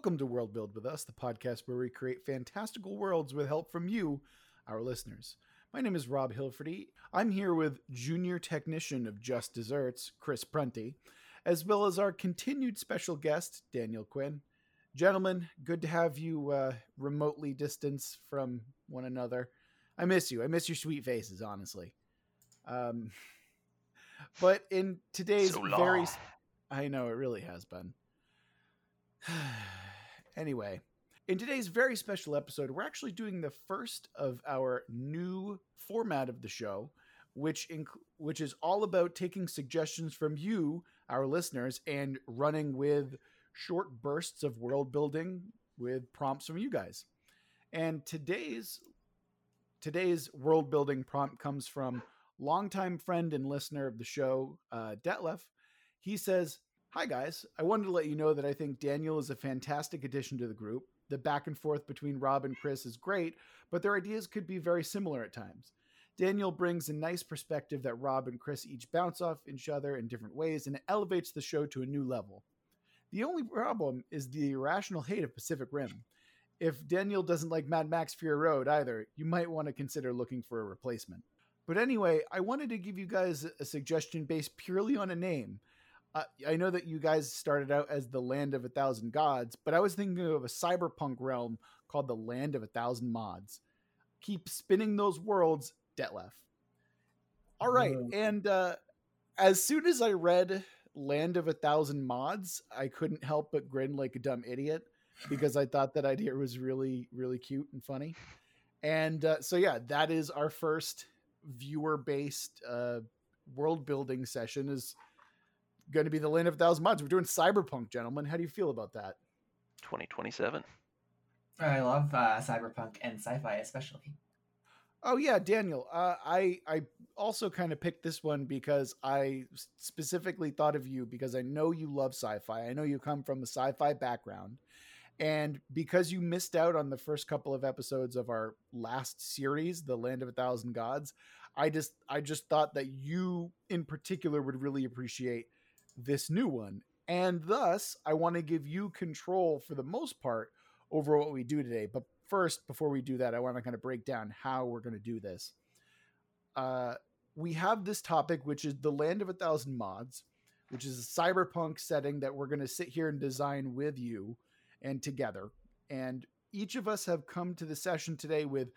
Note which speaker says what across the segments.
Speaker 1: Welcome to World Build with Us, the podcast where we create fantastical worlds with help from you, our listeners. My name is Rob Hilferty. I'm here with junior technician of Just Desserts, Chris Prunty, as well as our continued special guest, Daniel Quinn. Gentlemen, good to have you uh, remotely distanced from one another. I miss you. I miss your sweet faces, honestly. Um, but in today's
Speaker 2: So
Speaker 1: very. I know it really has been. anyway, in today's very special episode, we're actually doing the first of our new format of the show, which inc- which is all about taking suggestions from you, our listeners, and running with short bursts of world building with prompts from you guys. And today's today's world building prompt comes from longtime friend and listener of the show, uh, Detlef. He says, Hi, guys. I wanted to let you know that I think Daniel is a fantastic addition to the group. The back and forth between Rob and Chris is great, but their ideas could be very similar at times. Daniel brings a nice perspective that Rob and Chris each bounce off each other in different ways, and it elevates the show to a new level. The only problem is the irrational hate of Pacific Rim. If Daniel doesn't like Mad Max Fury Road either, you might want to consider looking for a replacement. But anyway, I wanted to give you guys a suggestion based purely on a name. Uh, I know that you guys started out as the Land of a Thousand Gods, but I was thinking of a cyberpunk realm called the Land of a Thousand Mods. Keep spinning those worlds, Detlef. All right,
Speaker 3: Whoa.
Speaker 1: and uh, as soon as I read Land of a Thousand Mods, I couldn't help but grin like a dumb idiot because I thought that idea was really, really cute and funny. And uh, so, yeah, that is our first viewer-based uh, world building session. Is going to be the Land of a Thousand Mods. We're doing cyberpunk, gentlemen. How do you feel about that?
Speaker 2: 2027.
Speaker 3: I love uh, cyberpunk and sci-fi especially.
Speaker 1: Oh yeah, Daniel. Uh, I I also kind of picked this one because I specifically thought of you because I know you love sci-fi. I know you come from a sci-fi background, and because you missed out on the first couple of episodes of our last series, The Land of a Thousand Gods, I just I just thought that you in particular would really appreciate this new one, and thus I want to give you control for the most part over what we do today. But first, before we do that, I want to kind of break down how we're going to do this. Uh, we have this topic, which is the Land of a Thousand Mods, which is a cyberpunk setting that we're going to sit here and design with you and together. And each of us have come to the session today with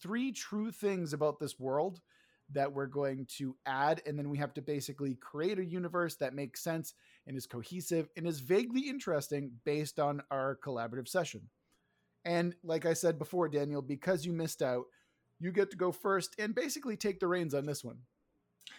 Speaker 1: three true things about this world that we're going to add. And then we have to basically create a universe that makes sense and is cohesive and is vaguely interesting based on our collaborative session. And like I said before, Daniel, because you missed out, you get to go first and basically take the reins on this one.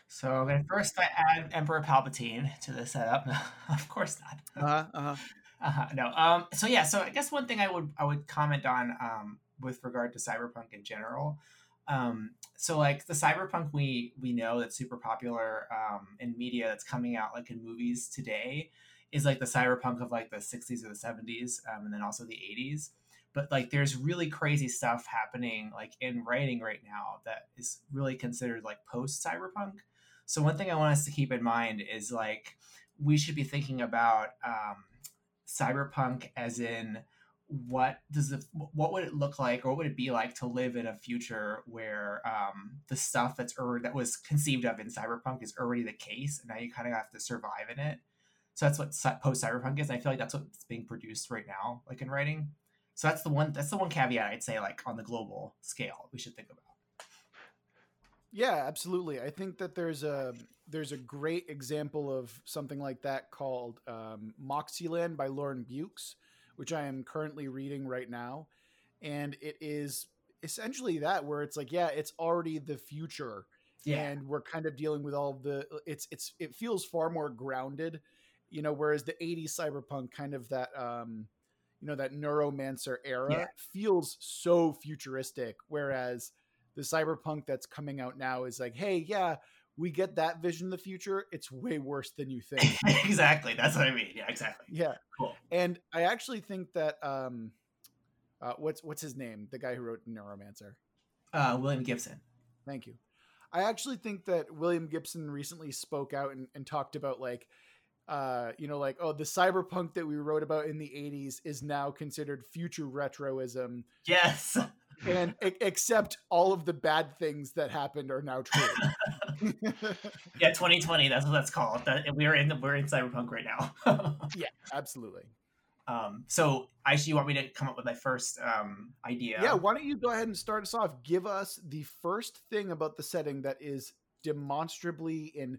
Speaker 3: So then first I add Emperor Palpatine to the setup. No, of course not.
Speaker 1: Uh-huh, uh-huh.
Speaker 3: Uh-huh, no. Um. So yeah. So I guess one thing I would I would comment on um with regard to cyberpunk in general. Um. So like the cyberpunk we we know that's super popular um in media that's coming out like in movies today is like the cyberpunk of like the 60s or the 70s um, and then also the 80s but like there's really crazy stuff happening like in writing right now that is really considered like post cyberpunk so one thing i want us to keep in mind is like we should be thinking about um, cyberpunk as in what does the what would it look like or what would it be like to live in a future where um, the stuff that's already that was conceived of in cyberpunk is already the case and now you kind of have to survive in it? So that's what post cyberpunk is i feel like that's what's being produced right now like in writing. So that's the one that's the one caveat i'd say like on the global scale we should think about.
Speaker 1: Yeah, absolutely. I think that there's a there's a great example of something like that called um, Moxyland by Lauren Beukes, which I am currently reading right now, and it is essentially that where it's like, yeah, it's already the future, and we're kind of dealing with all the it's it's it feels far more grounded, you know, whereas the '80s cyberpunk kind of that um, you know that neuromancer era
Speaker 3: Yeah.
Speaker 1: feels so futuristic, whereas the cyberpunk that's coming out now is like, hey, yeah, we get that vision of the future. It's way worse than you think.
Speaker 3: exactly that's what i mean yeah exactly
Speaker 1: yeah,
Speaker 3: cool
Speaker 1: and I actually think that um, uh, what's what's his name? The guy who wrote Neuromancer.
Speaker 3: uh, william gibson
Speaker 1: Thank you. I actually think that William Gibson recently spoke out and, and talked about like uh, you know, like oh, the cyberpunk that we wrote about in the '80s is now considered future retroism,
Speaker 3: Yes.
Speaker 1: and except all of the bad things that happened are now true.
Speaker 3: Yeah, 2020. That's what that's called. That we're in the, we're in cyberpunk right now.
Speaker 1: yeah, absolutely.
Speaker 3: um, so, Aisha, you want me to come up with my first um, idea?
Speaker 1: Yeah, why don't you go ahead and start us off? Give us the first thing about the setting that is demonstrably and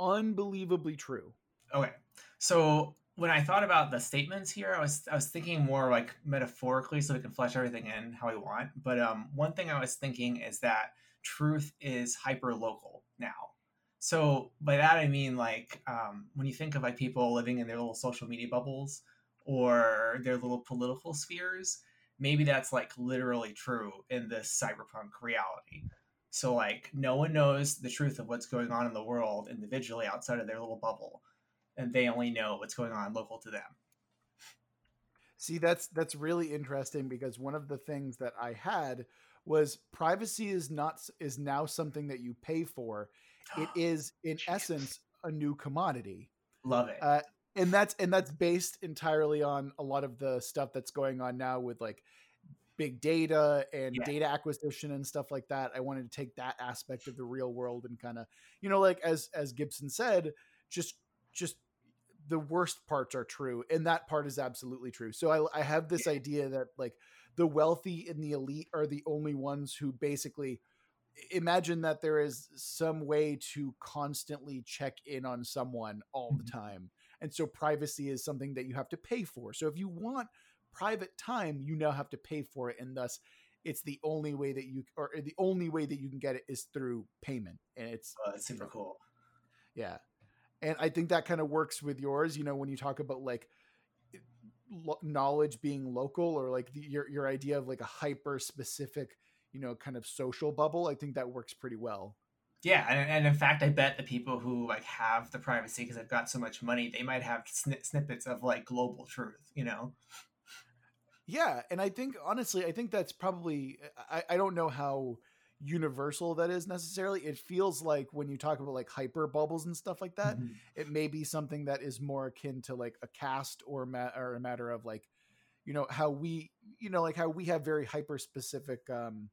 Speaker 1: unbelievably true.
Speaker 3: Okay. So when I thought about the statements here, I was I was thinking more like metaphorically, so we can flesh everything in how we want. But um, one thing I was thinking is that truth is hyper local now. So by that I mean like um, when you think of like people living in their little social media bubbles or their little political spheres, maybe that's like literally true in this cyberpunk reality. So like no one knows the truth of what's going on in the world individually outside of their little bubble and they only know what's going on local to them.
Speaker 1: See, that's that's really interesting because one of the things that I had was privacy is not is now something that you pay for. It is in essence a new commodity.
Speaker 3: Love it.
Speaker 1: Uh, and that's and that's based entirely on a lot of the stuff that's going on now with like big data and
Speaker 3: Yeah.
Speaker 1: data acquisition and stuff like that i wanted to take that aspect of the real world and kind of you know like as as gibson said just just the worst parts are true and that part is absolutely true so i, I have this idea that like the wealthy and the elite are the only ones who basically imagine that there is some way to constantly check in on someone all the
Speaker 3: Mhm.
Speaker 1: time. And so privacy is something that you have to pay for. So if you want private time you now have to pay for it. And thus it's the only way that you or the only way that you can get it is through payment. And it's
Speaker 3: oh, that's super cool.
Speaker 1: yeah. And i think that kind of works with yours you know when you talk about like lo- knowledge being local or like the, your your idea of like a hyper specific you know kind of social bubble i think that works pretty well
Speaker 3: Yeah, and, and in fact, I bet the people who like have the privacy because they've got so much money, they might have sni- snippets of like global truth. You know?
Speaker 1: yeah and i think honestly i think that's probably i, I don't know how universal that is necessarily it feels like when you talk about like hyper bubbles and stuff like that
Speaker 3: Mhm.
Speaker 1: it may be something that is more akin to like a cast or, ma- or a matter of like you know how we you know like how we have very hyper specific um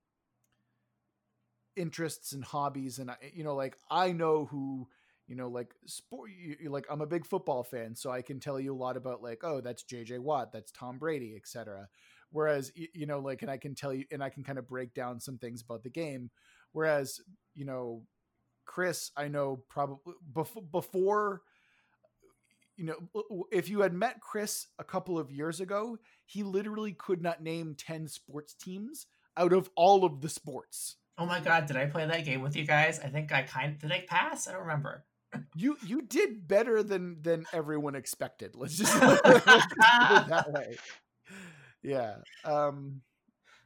Speaker 1: interests and hobbies and you know like i know who you know like sport you- like i'm a big football fan so i can tell you a lot about like oh that's jj watt that's tom brady etc whereas you know like and i can tell you and i can kind of break down some things about the game whereas you know chris i know probably before before you know if you had met chris a couple of years ago he literally could not name 10 sports teams out of all of the sports
Speaker 3: Oh my god, did I play that game with you guys? I think I kind of, did. I pass? I don't remember.
Speaker 1: you you did better than than everyone expected let's just, let's just put it that way yeah um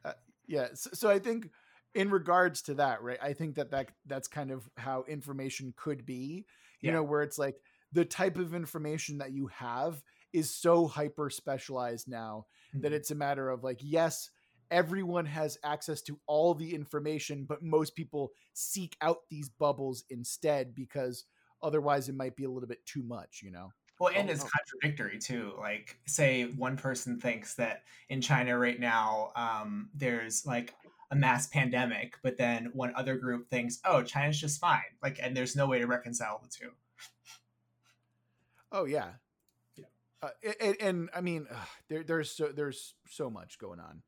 Speaker 1: uh, yeah so, so i think in regards to that right i think that that that's kind of how information could be you
Speaker 3: Yeah.
Speaker 1: know where it's like the type of information that you have is so hyper specialized now that
Speaker 3: Mhm.
Speaker 1: it's a matter of like yes everyone has access to all the information but most people seek out these bubbles instead because otherwise it might be a little bit too much you know
Speaker 3: Well, and
Speaker 1: Oh,
Speaker 3: it's
Speaker 1: no.
Speaker 3: contradictory too. Like, say one person thinks that in China right now, um, there's like a mass pandemic, but then one other group thinks, oh, China's just fine. Like, and there's no way to reconcile the two.
Speaker 1: oh yeah
Speaker 3: Yeah.
Speaker 1: uh, and, and i mean ugh, there, there's so there's so much going on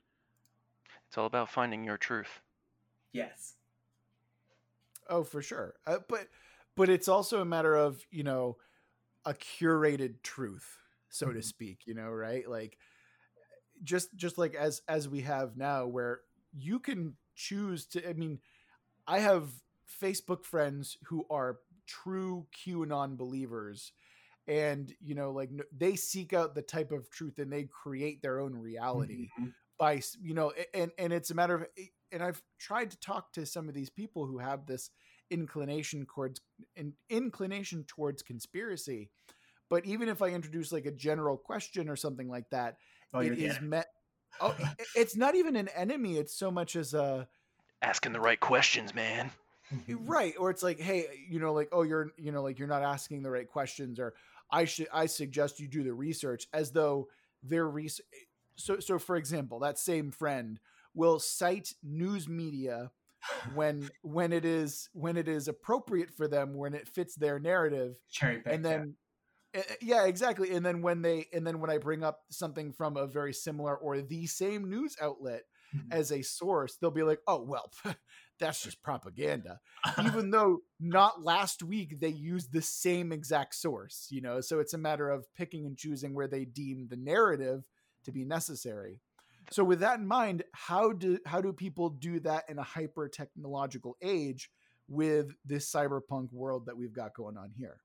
Speaker 2: It's all about finding your truth.
Speaker 3: Yes.
Speaker 1: Oh, for sure. Uh, but but it's also a matter of you know a curated truth, so to
Speaker 3: Mhm.
Speaker 1: speak. You know, right? Like just just like as as we have now, where you can choose to. I mean, I have Facebook friends who are true QAnon believers. And you know, like they seek out the type of truth, and they create their own reality
Speaker 3: Mhm.
Speaker 1: by you know and and it's a matter of and i've tried to talk to some of these people who have this inclination towards in, inclination towards conspiracy but even if i introduce like a general question or something like that
Speaker 3: Oh, you're
Speaker 1: it
Speaker 3: the
Speaker 1: is
Speaker 3: enemy.
Speaker 1: met oh it's not even an enemy it's so much as a
Speaker 2: Asking the right questions, man.
Speaker 1: Right or it's like hey you know like oh you're you know like you're not asking the right questions or I should I suggest you do the research as though their research. So so for example, that same friend will cite news media when when it is when it is appropriate for them when it fits their narrative
Speaker 3: Cherry pick.
Speaker 1: and then eh, eh, yeah exactly and then when they and then when i bring up something from a very similar or the same news outlet
Speaker 3: yeah. Mhm.
Speaker 1: as a source they'll be like oh well that's just propaganda even though not last week they used the same exact source you know so it's a matter of picking and choosing where they deem the narrative to be necessary so with that in mind how do how do people do that in a hyper technological age with this cyberpunk world that we've got going on here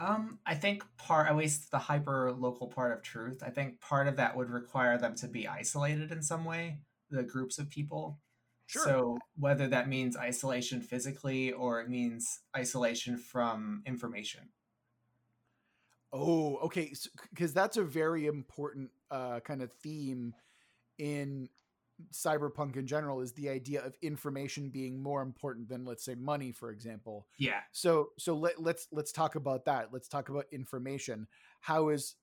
Speaker 3: Um, I think part, at least the hyper local part of truth, I think part of that would require them to be isolated in some way, the groups of people. Sure. So whether that means isolation physically or it means isolation from information.
Speaker 1: Oh, okay. Because that's a very important uh, kind of theme in cyberpunk in general is the idea of information being more important than let's say money for example
Speaker 3: Yeah.
Speaker 1: so so let, let's let's talk about that let's talk about information how is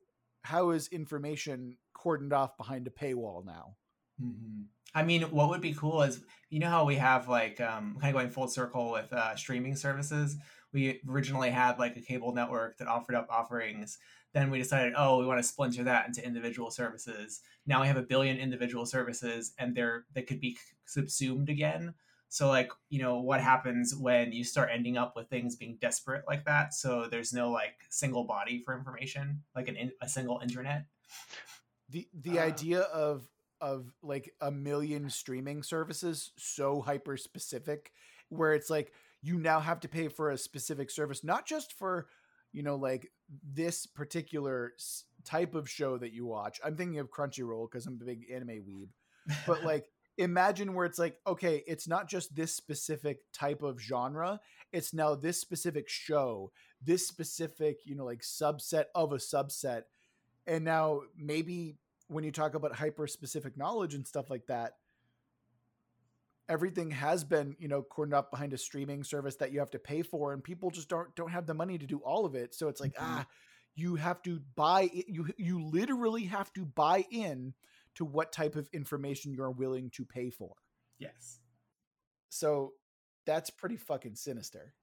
Speaker 1: how is information cordoned off behind a paywall now
Speaker 3: hmm I mean, what would be cool is you know how we have like um, kind of going full circle with uh, streaming services. We originally had like a cable network that offered up offerings. Then we decided, oh, we want to splinter that into individual services. Now we have a billion individual services, and they're they could be subsumed again. So like you know what happens when you start ending up with things being desperate like that? So there's no like single body for information, like an in, a single internet.
Speaker 1: the the
Speaker 3: Uh,
Speaker 1: idea of of like a million streaming services so hyper specific where it's like you now have to pay for a specific service not just for you know like this particular type of show that you watch i'm thinking of crunchyroll because i'm a big anime weeb but like imagine where it's like okay it's not just this specific type of genre it's now this specific show this specific you know like subset of a subset and now maybe when you talk about hyper specific knowledge and stuff like that everything has been you know cordoned up behind a streaming service that you have to pay for and people just don't don't have the money to do all of it so it's like
Speaker 3: Mhm.
Speaker 1: ah you have to buy it you you literally have to buy in to what type of information you're willing to pay for
Speaker 3: yes.
Speaker 1: so that's pretty fucking sinister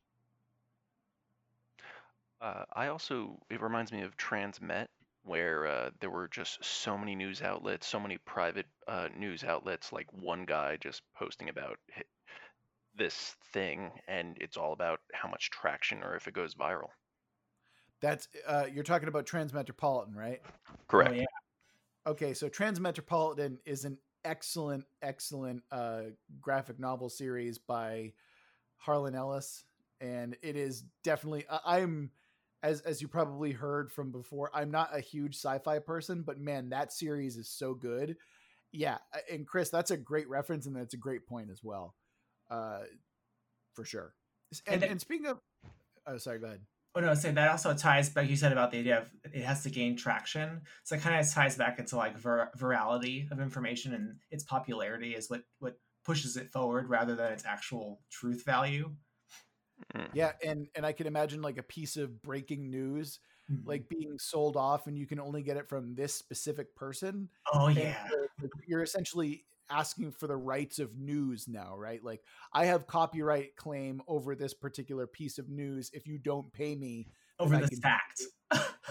Speaker 2: Uh, I also, it reminds me of Transmet, where uh, there were just so many news outlets, so many private uh, news outlets, like one guy just posting about this thing, and it's all about how much traction or if it goes viral.
Speaker 1: that's uh you're talking about transmetropolitan right
Speaker 2: Correct.
Speaker 3: Oh, yeah.
Speaker 1: Okay, so Transmetropolitan is an excellent, excellent uh, graphic novel series by Harlan Ellis, and it is definitely. I- I'm, as as you probably heard from before, I'm not a huge sci-fi person, but man, that series is so good. Yeah, and Chris, that's a great reference, and that's a great point as well, uh, for sure. And,
Speaker 3: And-
Speaker 1: and speaking of, oh, sorry, go ahead.
Speaker 3: Oh no, so that also ties, like you said about the idea of it has to gain traction. So it kind of ties back into like vir- virality of information and its popularity is what what pushes it forward rather than its actual truth value.
Speaker 2: Mm.
Speaker 1: Yeah, and and I can imagine like a piece of breaking news
Speaker 3: Mhm.
Speaker 1: like being sold off and you can only get it from this specific person
Speaker 3: oh yeah,
Speaker 1: you're- you're essentially asking for the rights of news now right like i have copyright claim over this particular piece of news if you don't pay me
Speaker 3: over this fact.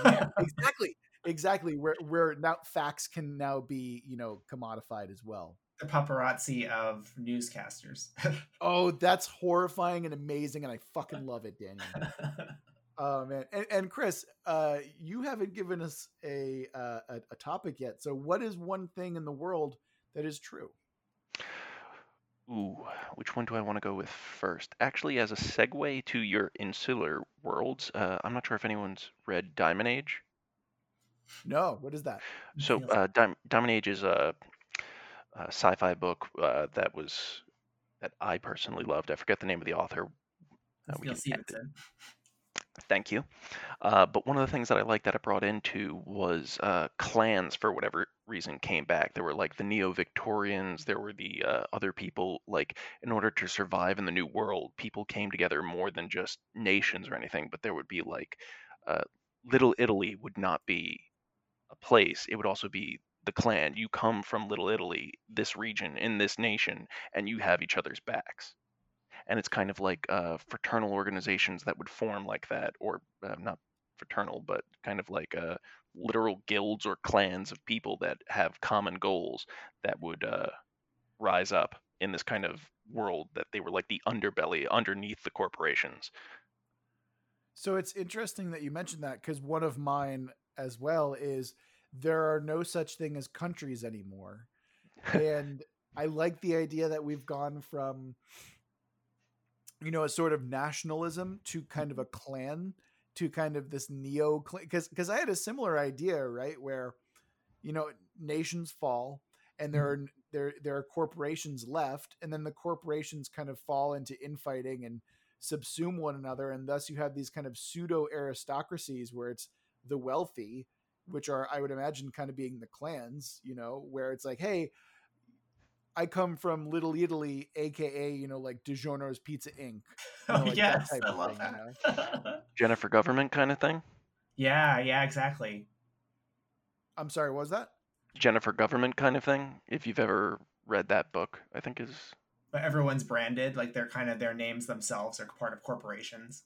Speaker 1: yeah exactly exactly where where now facts can now be you know commodified as well
Speaker 3: the paparazzi of newscasters.
Speaker 1: oh that's horrifying and amazing and i fucking love it daniel Oh man, and, and Chris, uh, you haven't given us a, uh, a a topic yet. So, what is one thing in the world that is true?
Speaker 2: Ooh, which one do I want to go with first? Actually, as a segue to your insular worlds, uh, I'm not sure if anyone's read Diamond Age.
Speaker 1: No, what is that?
Speaker 2: So, uh, Dim- Diamond Age is a, a sci-fi book uh, that was that I personally loved. I forget the name of the author. Uh, we
Speaker 3: Neil
Speaker 2: can it. Thank you. Uh, but one of the things that I liked that it brought into was uh, clans, for whatever reason, came back. There were like the Neo Victorians, there were the uh, other people. Like, in order to survive in the new world, people came together more than just nations or anything, but there would be like uh, Little Italy would not be a place; it would also be the clan. You come from Little Italy, this region, in this nation, and you have each other's backs. And it's kind of like uh, fraternal organizations that would form like that, or uh, not fraternal, but kind of like uh, literal guilds or clans of people that have common goals that would uh, rise up in this kind of world that they were like the underbelly underneath the corporations.
Speaker 1: So it's interesting that you mentioned that because one of mine as well is there are no such thing as countries anymore. and I like the idea that we've gone from you know a sort of nationalism to kind of a clan to kind of this neo because because I had a similar idea, right? Where you know nations fall and there mm-hmm. are there there are corporations left and then the corporations kind of fall into infighting and subsume one another and thus you have these kind of pseudo aristocracies where it's the wealthy which are i would imagine kind of being the clans you know where it's like hey i come from little italy aka you know like DiGiorno's pizza inc you oh, know,
Speaker 3: oh yes, I love
Speaker 1: thing you know
Speaker 3: that.
Speaker 2: Jennifer government kind of thing.
Speaker 3: yeah, yeah, exactly.
Speaker 1: i'm sorry what was that
Speaker 2: Jennifer government kind of thing. If you've ever read that book, I think is
Speaker 3: But everyone's branded, like they're kind of their names themselves are part of corporations.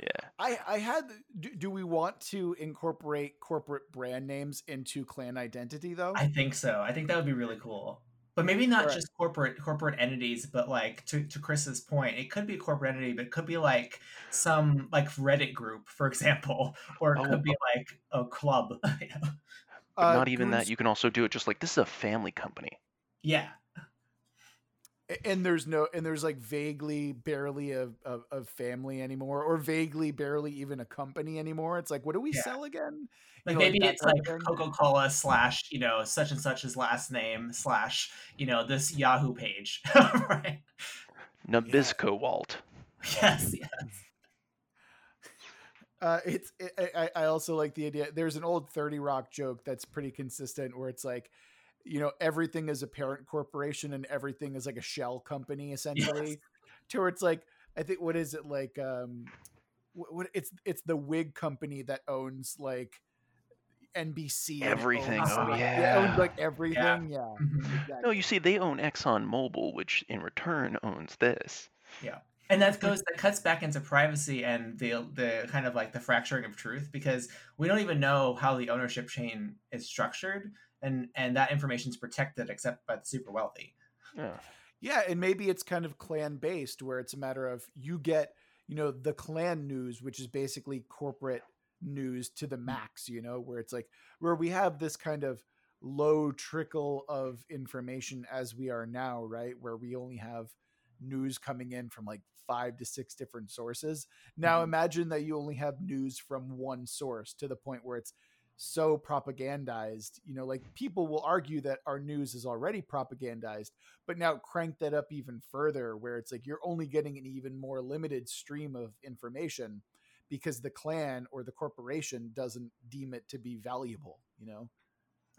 Speaker 2: Yeah.
Speaker 1: I, I had. Do, do we want to incorporate corporate brand names into clan identity though?
Speaker 3: I think so. I think that would be really cool. But maybe not
Speaker 1: Right.
Speaker 3: just corporate corporate entities, but like to, to Chris's point, it could be a corporate entity, but it could be like some like Reddit group, for example, or it
Speaker 2: Oh,
Speaker 3: could be like a club. you know?
Speaker 2: But
Speaker 1: Uh,
Speaker 2: not even that. You can also do it just like this is a family company.
Speaker 3: yeah,
Speaker 1: and there's no and there's like vaguely barely a, a, a family anymore or vaguely barely even a company anymore it's like what do we
Speaker 3: Yeah.
Speaker 1: sell again
Speaker 3: like
Speaker 1: know,
Speaker 3: maybe
Speaker 1: that
Speaker 3: it's like
Speaker 1: of.
Speaker 3: Coca Cola slash you know such and such such's last name slash you know this Yahoo page, right?
Speaker 2: Nabisco Walt.
Speaker 3: Yes, yes.
Speaker 1: uh it's it, I, I also like the idea there's an old 30 rock joke that's pretty consistent where it's like you know everything is a parent corporation and everything is like a shell company essentially to where it's like i think what is it like um what, what it's it's the wig company that owns like nbc
Speaker 2: Everything.
Speaker 1: owns,
Speaker 3: Oh,
Speaker 2: yeah.
Speaker 1: it owns like everything yeah,
Speaker 3: Mhm.
Speaker 1: exactly.
Speaker 2: No, you see, they own Exxon Mobil, which in return owns this.
Speaker 3: Yeah, and that goes that cuts back into privacy and the the kind of like the fracturing of truth because we don't even know how the ownership chain is structured and and that information is protected except by the super wealthy
Speaker 2: Yeah.
Speaker 1: Yeah, and maybe it's kind of clan based where it's a matter of you get, you know, the clan news, which is basically corporate news to the max, you know, where it's like where we have this kind of low trickle of information as we are now, right? Where we only have news coming in from like five to six different sources. Now
Speaker 3: Mhm.
Speaker 1: imagine that you only have news from one source to the point where it's so propagandized. You know, like people will argue that our news is already propagandized, but now crank that up even further where it's like you're only getting an even more limited stream of information because the clan or the corporation doesn't deem it to be valuable, you know?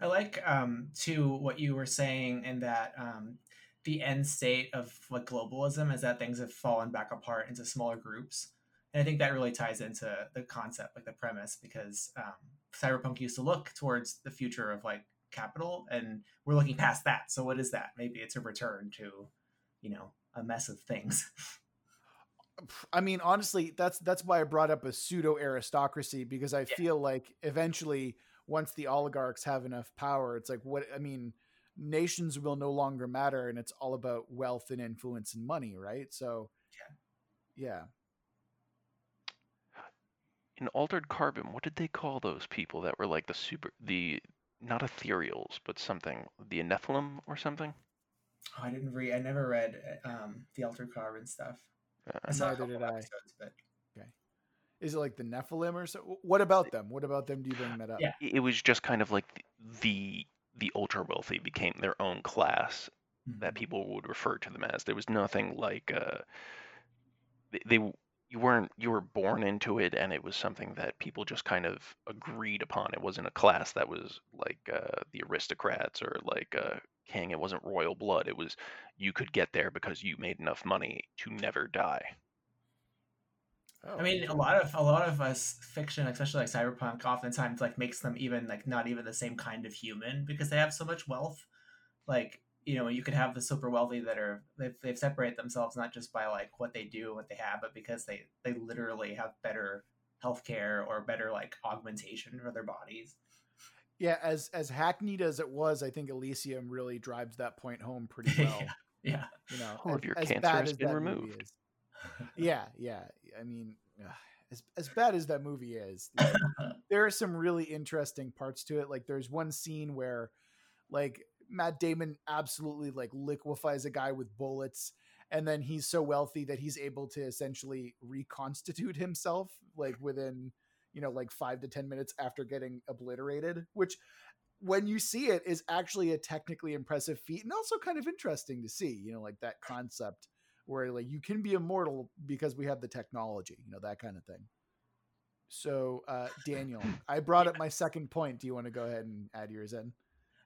Speaker 3: I like um to what you were saying in that um the end state of like globalism is that things have fallen back apart into smaller groups. And I think that really ties into the concept, like the premise, because um, cyberpunk used to look towards the future of like capital, and we're looking past that. So what is that? Maybe it's a return to, you know, a mess of things.
Speaker 1: I mean, honestly, that's that's why I brought up a pseudo aristocracy because I
Speaker 3: Yeah.
Speaker 1: feel like eventually, once the oligarchs have enough power, it's like what I mean. Nations will no longer matter, and it's all about wealth and influence and money, right? So, yeah,
Speaker 2: In Altered Carbon, what did they call those people that were like the super, the not ethereals, but something, the Nephilim or something?
Speaker 3: Oh, I didn't read. I never read um, the Altered Carbon stuff.
Speaker 2: Uh,
Speaker 3: I saw a
Speaker 1: Neither did I.
Speaker 3: episodes, but
Speaker 1: is it like the Nephilim or so? What about them? What about them? Do you bring that up?
Speaker 3: Yeah.
Speaker 2: it it was just kind of like the the, the ultra wealthy became their own class that
Speaker 3: Mhm.
Speaker 2: people would refer to them as. There was nothing like uh, they, they w- you weren't you were born into it, and it was something that people just kind of agreed upon. It wasn't a class that was like uh, the aristocrats or like uh, king. It wasn't royal blood. It was you could get there because you made enough money to never die.
Speaker 1: Oh,
Speaker 3: I mean, a lot of a lot of us fiction, especially like cyberpunk, oftentimes like makes them even like not even the same kind of human because they have so much wealth. Like you know, you could have the super wealthy that are they've, they've separated themselves not just by like what they do, what they have, but because they they literally have better healthcare or better like augmentation for their bodies.
Speaker 1: Yeah, as as hackneyed as it was, I think Elysium really drives that point home pretty well.
Speaker 3: yeah.
Speaker 1: You know,
Speaker 2: All
Speaker 1: as,
Speaker 2: of your
Speaker 1: as
Speaker 2: cancer has been removed.
Speaker 1: is. Yeah, yeah. I mean, ugh, as as bad as that movie is, like, there are some really interesting parts to it. Like, there's one scene where, like, Matt Damon absolutely like liquefies a guy with bullets, and then he's so wealthy that he's able to essentially reconstitute himself, like within you know like five to ten minutes after getting obliterated, which when you see it is actually a technically impressive feat and also kind of interesting to see you know like that concept where like you can be immortal because we have the technology you know that kind of thing. So uh daniel i brought up my second point. Do you want to go ahead and add yours in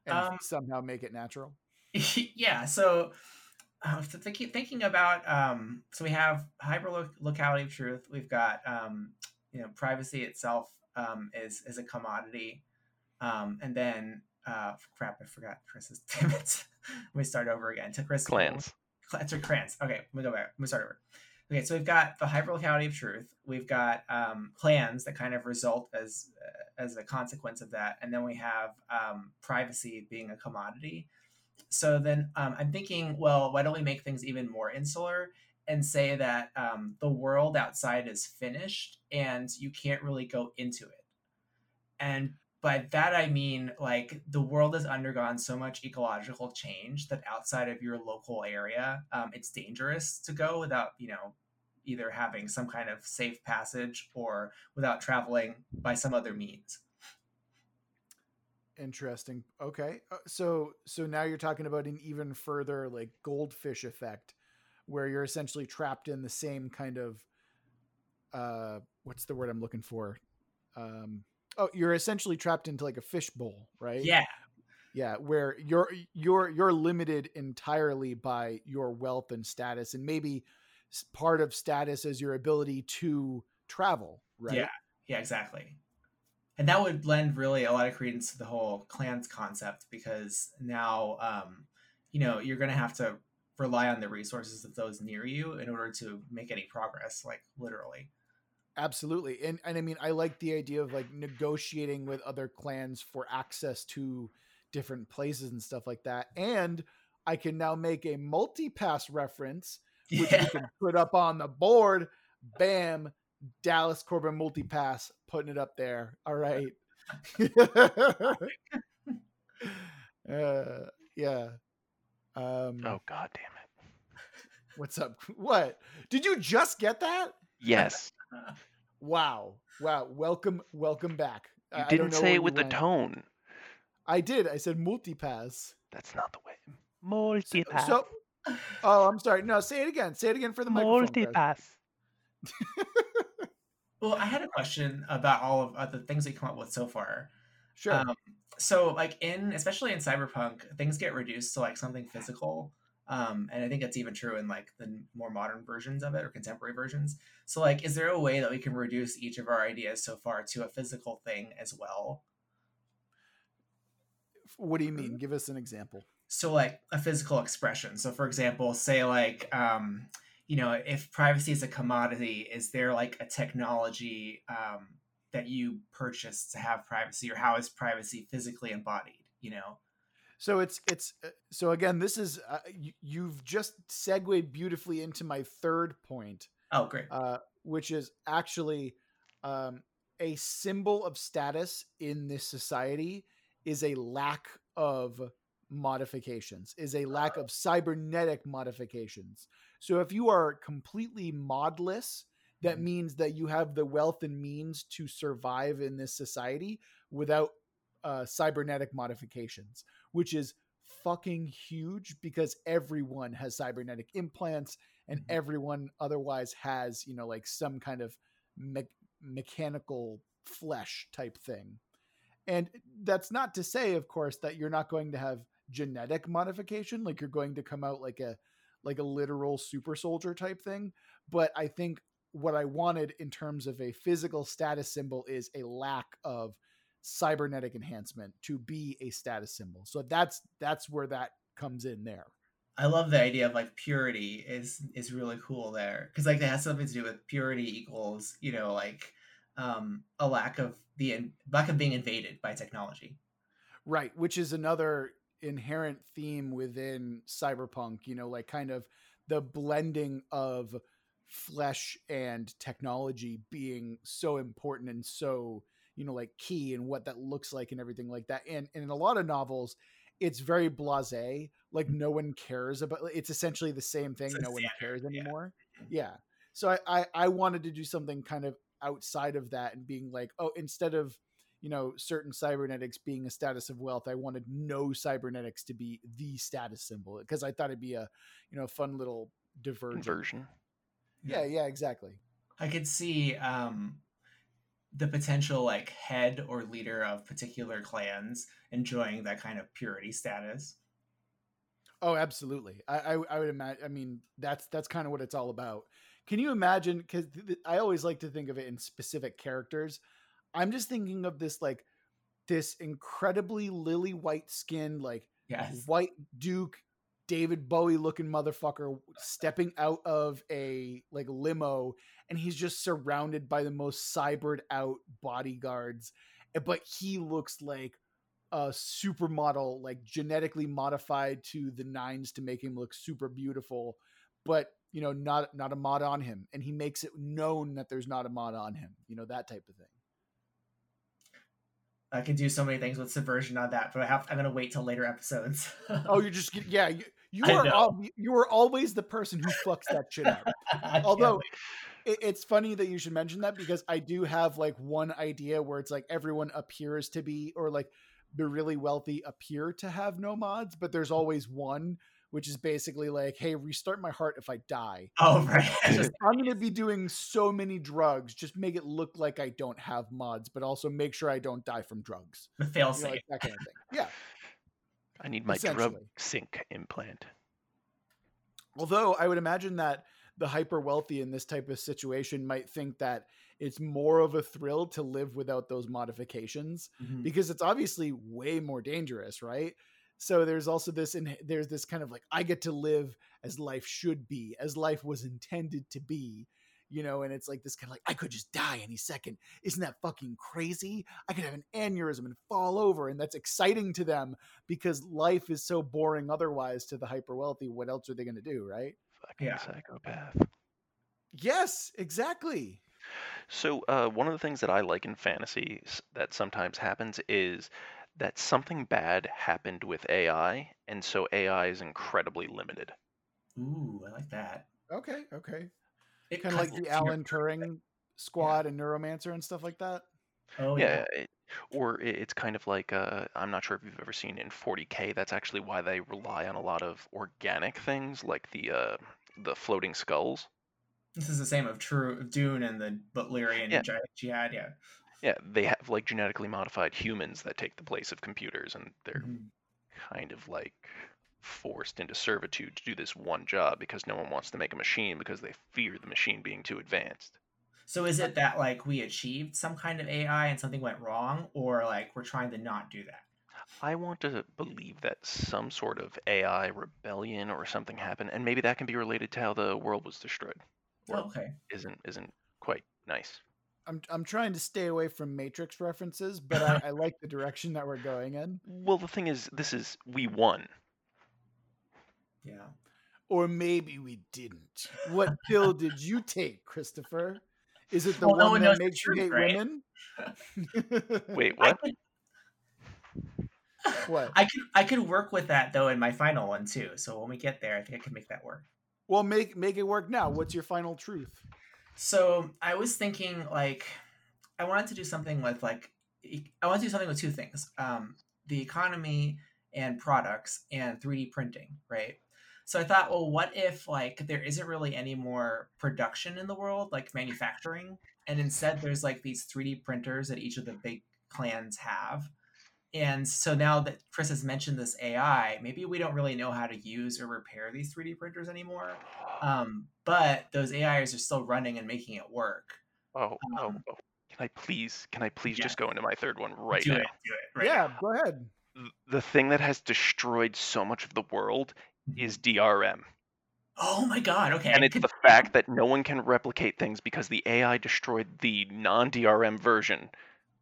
Speaker 1: and
Speaker 3: Um,
Speaker 1: somehow make it natural
Speaker 3: yeah. So, uh, so thinking thinking about um, so we have hyper locality of truth. We've got um, you know privacy itself um, is is a commodity, um, and then uh, crap, I forgot Chris's. Damn it. Let me start over again. To Chris
Speaker 2: Clans.
Speaker 3: Cl- to clans. Okay, let me go back. Let me start over. Okay, so we've got the hyperlocality of truth. We've got um, clans that kind of result as uh, as a consequence of that, and then we have um, privacy being a commodity. So then um, I'm thinking, well, why don't we make things even more insular and say that um, the world outside is finished and you can't really go into it. And by that I mean like the world has undergone so much ecological change that outside of your local area, um, it's dangerous to go without you know either having some kind of safe passage or without traveling by some other means.
Speaker 1: interesting. Okay uh, so so now you're talking about an even further like goldfish effect where you're essentially trapped in the same kind of uh what's the word i'm looking for? Um oh you're essentially trapped into like a fishbowl right?
Speaker 3: Yeah,
Speaker 1: yeah where you're you're you're limited entirely by your wealth and status and maybe part of status is your ability to travel right
Speaker 3: Yeah. Yeah, exactly. And that would lend really a lot of credence to the whole clans concept because now, um, you know, you're going to have to rely on the resources of those near you in order to make any progress, like literally.
Speaker 1: absolutely and and i mean i like the idea of like negotiating with other clans for access to different places and stuff like that and i can now make a multi-pass reference which
Speaker 3: Yeah.
Speaker 1: we can put up on the board bam dallas Korben multi-pass putting it up there all right uh yeah um
Speaker 2: Oh god damn it.
Speaker 1: what's up what did you just get that
Speaker 2: Yes.
Speaker 1: Wow. Wow. Welcome welcome back.
Speaker 2: You
Speaker 1: I
Speaker 2: didn't say it with the tone.
Speaker 1: I did. I said multipass.
Speaker 2: That's not the way.
Speaker 4: Multipass.
Speaker 1: So Oh, I'm sorry. No, say it again. Say it again for the microphone. Chris.
Speaker 4: Multipass.
Speaker 3: well, I had a question about all of uh, the things we come up with so far.
Speaker 1: Sure.
Speaker 3: Um, so, like in, especially in Cyberpunk, things get reduced to like something physical. Um, and I think that's even true in like the more modern versions of it or contemporary versions. So, like, is there a way that we can reduce each of our ideas so far to a physical thing as well?
Speaker 1: what do you mean? Give us an example.
Speaker 3: So like a physical expression so for example say like um you know if privacy is a commodity is there like a technology um that you purchase to have privacy or how is privacy physically embodied you know
Speaker 1: So it's it's uh, so again. This is uh, you, you've just segued beautifully into my third point,
Speaker 3: oh great
Speaker 1: uh, which is actually um, a symbol of status in this society is a lack of modifications, is a lack of cybernetic modifications. So if you are completely modless, that
Speaker 3: Mhm.
Speaker 1: means that you have the wealth and means to survive in this society without uh, cybernetic modifications, which is fucking huge because everyone has cybernetic implants and
Speaker 3: Mhm.
Speaker 1: everyone otherwise has you know like some kind of me- mechanical flesh type thing and that's not to say of course that you're not going to have genetic modification like you're going to come out like a like a literal super soldier type thing but i think what I wanted in terms of a physical status symbol is a lack of cybernetic enhancement to be a status symbol. So that's that's where that comes in there.
Speaker 3: I love the idea of like purity is is really cool there because like it has something to do with purity equals you know like um a lack of the lack of being invaded by technology.
Speaker 1: Right, which is another inherent theme within cyberpunk, you know, like kind of the blending of flesh and technology being so important and so you know like key and what that looks like and everything like that. And, and in a lot of novels it's very blasé like no one cares about it's essentially the same thing no one cares anymore. Yeah, yeah. so I, I i wanted to do something kind of outside of that and being like oh instead of you know certain cybernetics being a status of wealth i wanted no cybernetics to be the status symbol because i thought it'd be a you know fun little diversion
Speaker 2: version
Speaker 1: yeah yeah exactly
Speaker 3: i could see um the potential like head or leader of particular clans enjoying that kind of purity status.
Speaker 1: Oh, absolutely. I I, I would imagine. I mean, that's that's kind of what it's all about. Can you imagine? Because th- I always like to think of it in specific characters. I'm just thinking of this like this incredibly lily white skinned like
Speaker 3: yes.
Speaker 1: white Duke David Bowie looking motherfucker stepping out of a like limo and he's just surrounded by the most cybered out bodyguards eh, but he looks like a supermodel like genetically modified to the nines to make him look super beautiful but you know not not a mod on him and he makes it known that there's not a mod on him you know that type of thing
Speaker 3: I can do so many things with subversion on that, but I have I'm gonna wait till later episodes.
Speaker 1: oh, you're just yeah. You, you are you are always the person who fucks that shit up. Although it, it's funny that you should mention that because I do have like one idea where it's like everyone appears to be or like the really wealthy appear to have no mods, but there's always one which is basically like, hey, restart my heart if I die.
Speaker 3: Oh, right.
Speaker 1: I'm going to be doing so many drugs. Just make it look like I don't have mods, but also make sure I don't die from drugs.
Speaker 3: The fail safe. like
Speaker 1: that kind of thing. Yeah.
Speaker 2: I need my drug sync implant.
Speaker 1: Although I would imagine that the hyper wealthy in this type of situation might think that it's more of a thrill to live without those modifications mm-hmm. because it's obviously way more dangerous, right? So there's also this and there's this kind of like i get to live as life should be as life was intended to be you know and it's like this kind of like i could just die any second. Isn't that fucking crazy? I could have an aneurysm and fall over and that's exciting to them because life is so boring otherwise to the hyper wealthy what else are they going to do right?
Speaker 2: Fucking yeah. psychopath.
Speaker 1: Yes exactly.
Speaker 2: So uh, one of the things that i like in fantasy that sometimes happens is that something bad happened with AI, and so AI is incredibly limited.
Speaker 3: Ooh, I like that.
Speaker 1: Okay, okay. It kind of like the Alan Turing squad yeah. and Neuromancer and stuff like that.
Speaker 2: Oh yeah. yeah. It, or it's kind of like uh, I'm not sure if you've ever seen in 40k. That's actually why they rely on a lot of organic things like the uh, the floating skulls.
Speaker 3: This is the same of True of Dune and the Butlerian yeah. Jihad. Yeah.
Speaker 2: Yeah, they have like genetically modified humans that take the place of computers, and they're mm-hmm. kind of like forced into servitude to do this one job because no one wants to make a machine because they fear the machine being too advanced.
Speaker 3: So is it that like we achieved some kind of AI and something went wrong, or like we're trying to not do that?
Speaker 2: I want to believe that some sort of AI rebellion or something happened, and maybe that can be related to how the world was destroyed.
Speaker 3: World okay,
Speaker 2: isn't isn't quite nice.
Speaker 1: I'm I'm trying to stay away from Matrix references, but I, I like the direction that we're going in.
Speaker 2: Well, the thing is, this is we won.
Speaker 3: Yeah.
Speaker 1: Or maybe we didn't. What pill did you take, Christopher? Is it the well, one no that makes you hate right? women?
Speaker 2: Wait, what?
Speaker 3: I
Speaker 1: could, what?
Speaker 3: I could I could work with that though in my final one too. So when we get there, I think I can make that work.
Speaker 1: Well, make make it work now. What's your final truth?
Speaker 3: So I was thinking like I wanted to do something with like I want to do something with two things: um, the economy and products, and 3D printing, right? So I thought, well, what if like there isn't really any more production in the world, like manufacturing, and instead there's like these 3D printers that each of the big clans have, and so now that Chris has mentioned this AI, maybe we don't really know how to use or repair these 3D printers anymore. Um, but those AIs are still running and making it work.
Speaker 2: Oh, oh,
Speaker 3: Um,
Speaker 2: oh. Can I please, can I please
Speaker 3: yeah.
Speaker 2: just go into my third one right
Speaker 3: do
Speaker 2: now?
Speaker 3: it, do it. Right
Speaker 1: yeah,
Speaker 3: now.
Speaker 1: go ahead.
Speaker 2: The thing that has destroyed so much of the world is DRM.
Speaker 3: Oh my god. Okay.
Speaker 2: And it's the fact that no one can replicate things because the AI destroyed the non DRM version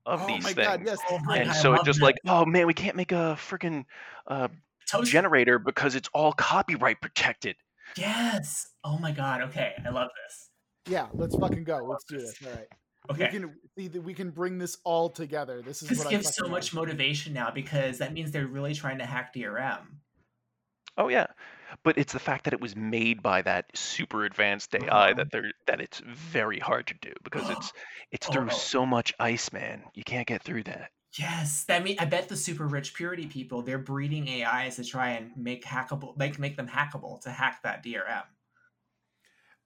Speaker 2: of
Speaker 1: oh
Speaker 2: these
Speaker 1: my
Speaker 2: things.
Speaker 1: god, yes.
Speaker 3: Oh my
Speaker 2: and
Speaker 3: God,
Speaker 2: so it's just
Speaker 3: that.
Speaker 2: like, oh man, we can't make a freaking uh, generator because it's all copyright protected.
Speaker 3: Yes. Oh my god. Okay. I love this.
Speaker 1: Yeah, let's fucking go. Let's do this. All right.
Speaker 3: Okay.
Speaker 1: We can see that we can bring this all together. This is
Speaker 3: this
Speaker 1: what
Speaker 3: gives
Speaker 1: I
Speaker 3: so much
Speaker 1: like.
Speaker 3: motivation now because that means they're really trying to hack DRM.
Speaker 2: Oh yeah, but it's the fact that it was made by that super advanced AI
Speaker 3: Uh-huh.
Speaker 2: that they're that it's very hard to do because it's it's through
Speaker 3: Oh.
Speaker 2: so much ice, man. You can't get through that.
Speaker 3: Yes, that mean I bet the super rich purity people they're breeding AIs to try and make hackable, make make them hackable to hack that DRM.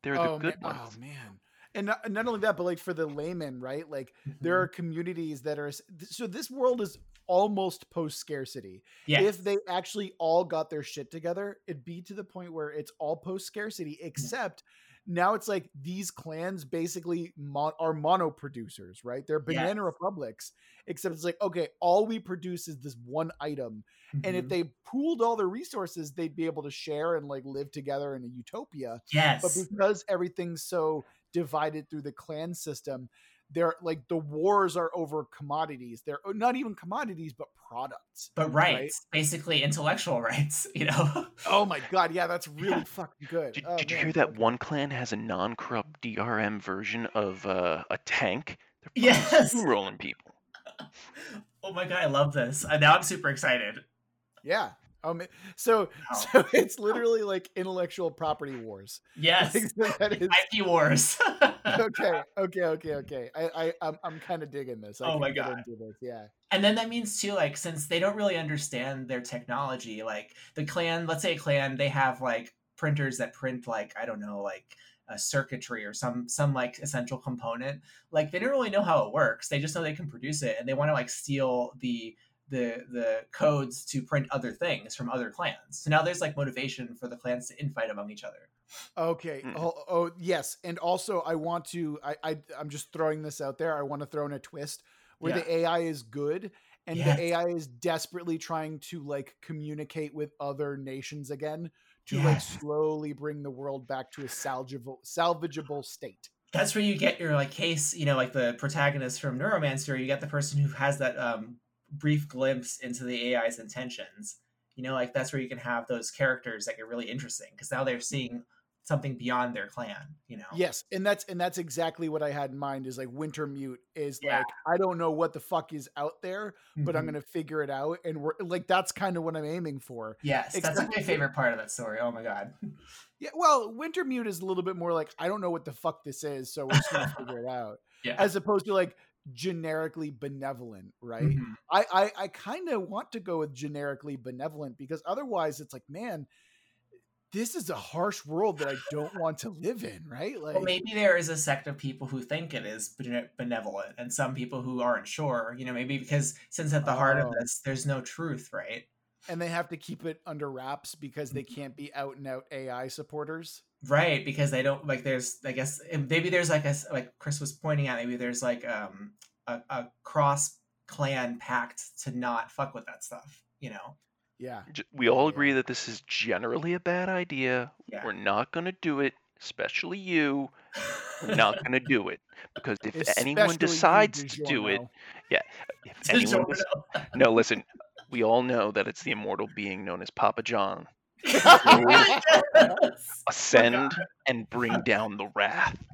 Speaker 2: They're the
Speaker 1: oh,
Speaker 2: good
Speaker 1: man.
Speaker 2: ones.
Speaker 1: oh man. And not, not only that, but like for the layman, right? Like there
Speaker 3: Mhm.
Speaker 1: are communities that are so this world is almost post scarcity. If they actually all got their shit together, it'd be to the point where it's all post scarcity, except now it's like these clans basically mon- are mono producers, right? They're banana
Speaker 3: Yes.
Speaker 1: republics, except it's like, okay, all we produce is this one item. And if
Speaker 3: Mhm.
Speaker 1: they pooled all their resources, they'd be able to share and like live together in a utopia
Speaker 3: yes,
Speaker 1: but because everything's so divided through the clan system they're like the wars are over commodities they're uh, not even commodities but products
Speaker 3: but rights, basically intellectual rights, you know.
Speaker 1: oh my god yeah that's really fucking good
Speaker 2: Did,
Speaker 1: Oh,
Speaker 2: did you hear that one clan has a non-corrupt DRM version of uh, a tank? They're
Speaker 3: Yes.
Speaker 2: rolling people.
Speaker 3: oh my god, I love this. Uh, now I'm super excited.
Speaker 1: yeah um so
Speaker 3: Wow.
Speaker 1: so it's literally like intellectual property wars
Speaker 3: Yes,
Speaker 1: Like, so that is-
Speaker 3: IP wars.
Speaker 1: okay okay okay okay i i i'm, I'm kind of digging this I
Speaker 3: Oh my God.
Speaker 1: this yeah
Speaker 3: and then that means too like since they don't really understand their technology like the clan let's say a clan they have like printers that print like i don't know like a circuitry or some some like essential component like they don't really know how it works they just know they can produce it and they want to like steal the the the codes to print other things from other clans so now there's like motivation for the clans to infight among each other
Speaker 1: Okay.
Speaker 2: Mm.
Speaker 1: Oh, oh, yes, and also I want to. I, I I'm just throwing this out there. I want to throw in a twist where the AI is good and
Speaker 3: Yes.
Speaker 1: the AI is desperately trying to like communicate with other nations again to like slowly bring the world back to a salvageable salvageable state.
Speaker 3: that's where you get your like case you know like the protagonist from neuromancer you get the person who has that um brief glimpse into the ai's intentions you know like that's where you can have those characters that get really interesting because now they're seeing something beyond their clan you know
Speaker 1: Yes, and that's and that's exactly what I had in mind. Is like Wintermute is
Speaker 3: Yeah.
Speaker 1: like I don't know what the fuck is out there, but I'm
Speaker 3: Mhm.
Speaker 1: gonna figure it out, and we're like that's kind of what I'm aiming for.
Speaker 3: yes that's
Speaker 1: except-
Speaker 3: like my favorite part of that story oh my god
Speaker 1: Yeah, well, Wintermute is a little bit more like I don't know what the fuck this is, so we're just gonna figure it out,
Speaker 3: yeah
Speaker 1: as opposed to like generically benevolent, right?
Speaker 3: Mhm.
Speaker 1: I I, I kind of want to go with generically benevolent because otherwise it's like, man, this is a harsh world that I don't want to live in, right? Like,
Speaker 3: well, maybe there is a sect of people who think it is benevolent, and some people who aren't sure. You know, maybe because since at the heart of
Speaker 1: Oh.
Speaker 3: this, there's no truth, right?
Speaker 1: And they have to keep it under wraps because they
Speaker 3: Mm-hmm.
Speaker 1: can't be out and out AI supporters.
Speaker 3: right because they don't like there's i guess maybe there's like a s- like chris was pointing out maybe there's like um a, a cross clan pact to not fuck with that stuff you know
Speaker 1: Yeah,
Speaker 2: We all
Speaker 1: Yeah.
Speaker 2: agree that this is generally a bad idea.
Speaker 3: Yeah.
Speaker 2: We're not going to do it, especially you. We're not going to do it because if anyone
Speaker 1: Especially you,
Speaker 2: decides to do it,
Speaker 1: yeah.
Speaker 2: if anyone no, listen, we all know that it's the immortal being known as Papa John.
Speaker 3: Yes.
Speaker 2: Ascend and bring down the wrath.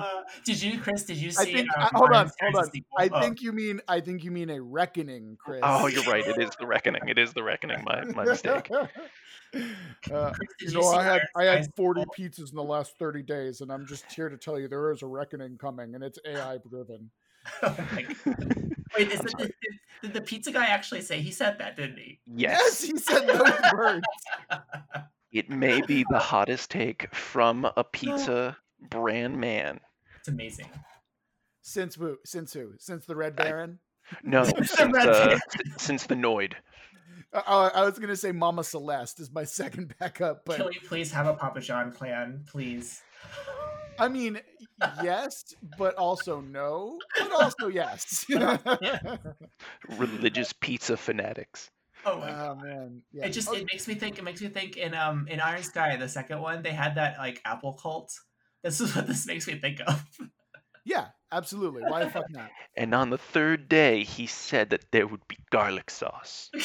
Speaker 3: Uh, did you chris did you
Speaker 1: I
Speaker 3: see
Speaker 1: think.
Speaker 3: um,
Speaker 1: I- hold on, hold on. I
Speaker 3: Oh,
Speaker 1: think you mean. I think you mean a reckoning, Chris.
Speaker 2: Oh, you're right. It is the reckoning. It is the reckoning. My my mistake.
Speaker 1: uh,
Speaker 3: Chris,
Speaker 1: you know,
Speaker 3: see
Speaker 1: I had I had 40 pizzas in the last 30 days, and I'm just here to tell you there is a reckoning coming, and it's AI driven.
Speaker 3: Oh. Wait, is it, did, did the pizza guy actually say he said that? Didn't he?
Speaker 2: Yes,
Speaker 1: he said those words.
Speaker 2: it may be the hottest take from a pizza brand man.
Speaker 3: It's amazing.
Speaker 1: Since who? Since who? Since the Red
Speaker 2: I-
Speaker 1: Baron.
Speaker 2: No,
Speaker 3: The
Speaker 2: since
Speaker 3: Red
Speaker 2: uh,
Speaker 3: Panda.
Speaker 2: since the Noid.
Speaker 1: I, I I was gonna say Mama Celeste is my second backup, but
Speaker 3: Can we please have a Papa John clan, please?
Speaker 1: I mean, yes, but also no, but also yes.
Speaker 2: Religious pizza fanatics.
Speaker 3: Oh my god.
Speaker 1: oh man, yeah.
Speaker 3: It just
Speaker 1: Oh,
Speaker 3: it makes me think. It makes me think in um in Iron Sky, the second one, they had that like apple cult. This is what this makes me think of.
Speaker 1: yeah, absolutely. Why the fuck not?
Speaker 2: And on the third day, he said that there would be garlic sauce.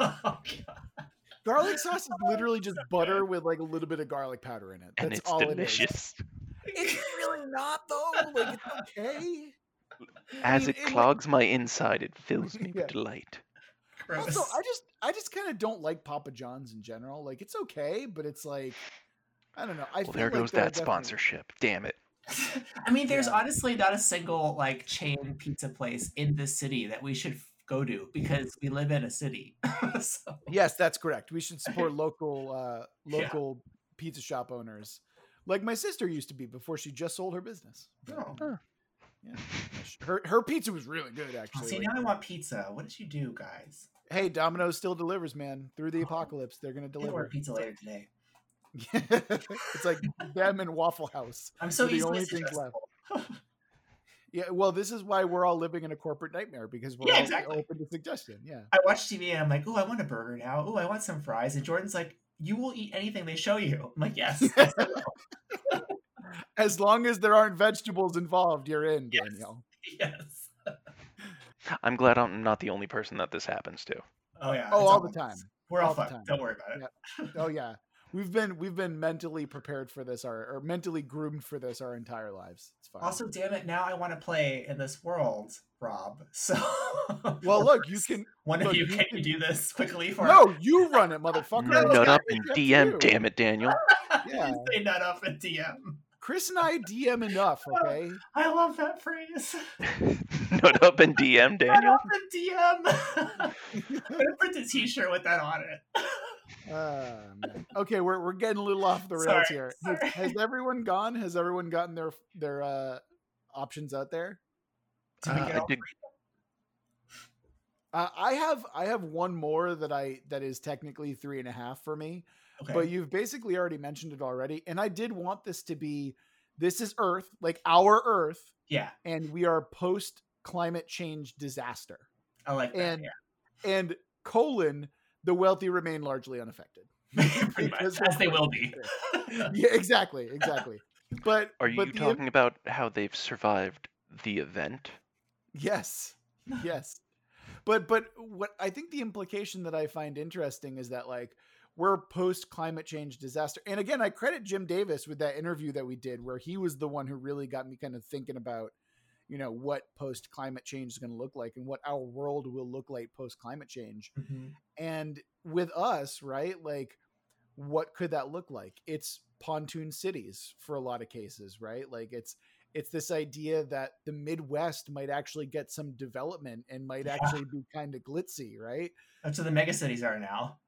Speaker 3: oh, God.
Speaker 1: Garlic sauce is literally just butter with like a little bit of garlic powder in it.
Speaker 2: And
Speaker 1: That's
Speaker 2: it's
Speaker 1: all
Speaker 2: delicious.
Speaker 1: it is. It's really not though. Like it's okay.
Speaker 2: As
Speaker 1: mean,
Speaker 2: it
Speaker 1: it-
Speaker 2: clogs my inside, it fills me
Speaker 1: Yeah.
Speaker 2: with delight.
Speaker 3: Gross.
Speaker 1: Also, I just I just kind of don't like Papa John's in general. Like it's okay, but it's like I don't know. I
Speaker 2: Well,
Speaker 1: feel
Speaker 2: there
Speaker 1: like
Speaker 2: goes
Speaker 1: there are
Speaker 2: that
Speaker 1: definitely-
Speaker 2: sponsorship. Damn it.
Speaker 3: I mean, there's
Speaker 1: Yeah.
Speaker 3: honestly not a single like chain pizza place in this city that we should go to because we live in a city. so,
Speaker 1: Yes, that's correct. We should support local uh
Speaker 3: Yeah.
Speaker 1: local pizza shop owners. Like my sister used to be before she just sold her business. Oh.
Speaker 3: no.
Speaker 1: Yeah. Her her pizza was really good
Speaker 3: Oh,
Speaker 1: actually.
Speaker 3: see,
Speaker 1: Like,
Speaker 3: now I want pizza. What did you do, guys?
Speaker 1: hey, Domino's still delivers, man. Through the
Speaker 3: Oh.
Speaker 1: apocalypse, they're gonna
Speaker 3: I'm gonna
Speaker 1: deliver.
Speaker 3: order pizza later today.
Speaker 1: it's like them and Waffle House.
Speaker 3: I'm so
Speaker 1: the
Speaker 3: easily
Speaker 1: only things
Speaker 3: suggestible.
Speaker 1: Yeah, well, this is why we're all living in a corporate nightmare because we're
Speaker 3: Yeah,
Speaker 1: all
Speaker 3: exactly.
Speaker 1: open to suggestion. Yeah.
Speaker 3: I watch TV and I'm like, oh, I want a burger now. Oh, I want some fries. And Jordan's like, you will eat anything they show you. I'm like, yes. yes,
Speaker 1: As long as there aren't vegetables involved, you're in,
Speaker 3: Yes.
Speaker 1: Danielle.
Speaker 3: yes.
Speaker 2: I'm glad I'm not the only person that this happens to.
Speaker 3: Oh yeah.
Speaker 1: Oh,
Speaker 3: it's
Speaker 1: all the time.
Speaker 3: We're all,
Speaker 1: All the
Speaker 3: fucked.
Speaker 1: time.
Speaker 3: Don't worry about it.
Speaker 1: Oh yeah. We've been we've been mentally prepared for this our or mentally groomed for this our entire lives. It's fine.
Speaker 3: Also, damn it, now I want to play in this world, Rob. So
Speaker 1: well, look, you can
Speaker 3: one of you
Speaker 1: you
Speaker 3: can
Speaker 1: can-
Speaker 3: you do this quickly for
Speaker 1: No, you run it, motherfucker.
Speaker 3: No,
Speaker 2: Nut
Speaker 3: okay,
Speaker 2: up and DM,
Speaker 1: you.
Speaker 2: damn it, Daniel.
Speaker 1: Yeah.
Speaker 3: You say nut up and DM.
Speaker 1: Chris and I DM enough, oh, okay?
Speaker 3: I love that phrase.
Speaker 2: Nut up and DM,
Speaker 3: Nut
Speaker 2: Daniel.
Speaker 3: up and DM. I'm gonna print a T-shirt with that on it.
Speaker 1: Ah. Okay, we're we're getting a little off the rails
Speaker 3: Sorry,
Speaker 1: here. Has,
Speaker 3: sorry.
Speaker 1: has everyone gone? Has everyone gotten their their uh options out there?
Speaker 2: Uh, I did-
Speaker 1: Uh, I have I have one more that I that is technically three and a half for me,
Speaker 3: Okay.
Speaker 1: but you've basically already mentioned it already. And I did want this to be this is Earth, like our Earth,
Speaker 3: yeah,
Speaker 1: and we are post climate change disaster.
Speaker 3: I like that.
Speaker 1: And
Speaker 3: yeah.
Speaker 1: and colon the wealthy remain largely unaffected.
Speaker 3: Pretty much,
Speaker 1: because
Speaker 3: as they will be.
Speaker 1: yeah, exactly, exactly. But
Speaker 2: Are you
Speaker 1: but the-
Speaker 2: talking about how they've survived the event?
Speaker 1: Yes. Yes. But but what I think the implication that I find interesting is that like we're post climate change disaster. And again, I credit Jim Davis with that interview that we did where he was the one who really got me kind of thinking about you know what post climate change is going to look like and what our world will look like post climate change.
Speaker 3: Mhm.
Speaker 1: And with us, right? Like what could that look like? It's pontoon cities for a lot of cases, right? Like it's it's this idea that the Midwest might actually get some development and might
Speaker 3: Yeah.
Speaker 1: actually be kind of glitzy, right?
Speaker 3: That's what the megacities are now.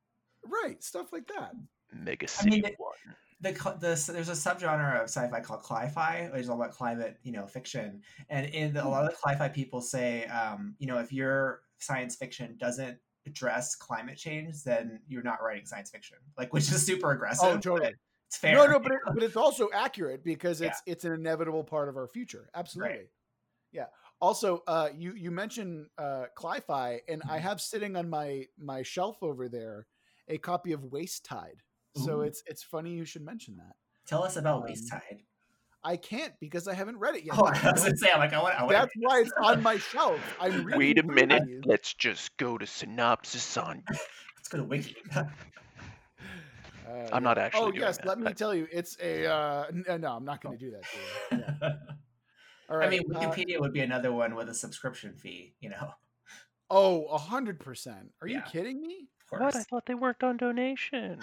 Speaker 1: Right, stuff like that.
Speaker 2: Mega
Speaker 3: I mean,
Speaker 2: One.
Speaker 3: The, the there's a subgenre of sci-fi called cli-fi, which is all about climate, you know, fiction. And in the, a lot of the cli-fi people say, um, you know, if your science fiction doesn't address climate change, then you're not writing science fiction. Like, which is super aggressive.
Speaker 1: Oh, totally.
Speaker 3: It's fair.
Speaker 1: No, no, but it, but it's also accurate because
Speaker 3: Yeah.
Speaker 1: it's it's an inevitable part of our future. Absolutely. Yeah. Also, uh, you you mentioned uh, Cli-Fi, and I
Speaker 3: Mm-hmm.
Speaker 1: have sitting on my my shelf over there a copy of Waste Tide. So
Speaker 3: Ooh.
Speaker 1: it's it's funny you should mention that.
Speaker 3: Tell us about
Speaker 1: um,
Speaker 3: Waste Tide.
Speaker 1: I can't because I haven't read it yet.
Speaker 3: Oh, I was gonna say, I'm like, I want. I want
Speaker 1: That's why it's on my shelf. I'm
Speaker 2: Wait a minute.
Speaker 1: these.
Speaker 2: Let's just go to synopsis on.
Speaker 3: Let's go to Wiki.
Speaker 1: Uh,
Speaker 2: I'm not actually
Speaker 1: Oh
Speaker 2: doing
Speaker 1: yes,
Speaker 2: that.
Speaker 1: let me
Speaker 2: I-
Speaker 1: tell you, it's a. Uh, no, I'm not going to do that. To you. Yeah. All right.
Speaker 3: I mean,
Speaker 1: uh,
Speaker 3: Wikipedia would be another one with a subscription fee. You know,
Speaker 1: oh, a hundred percent. Are you kidding me?
Speaker 2: What? I thought they worked on donation.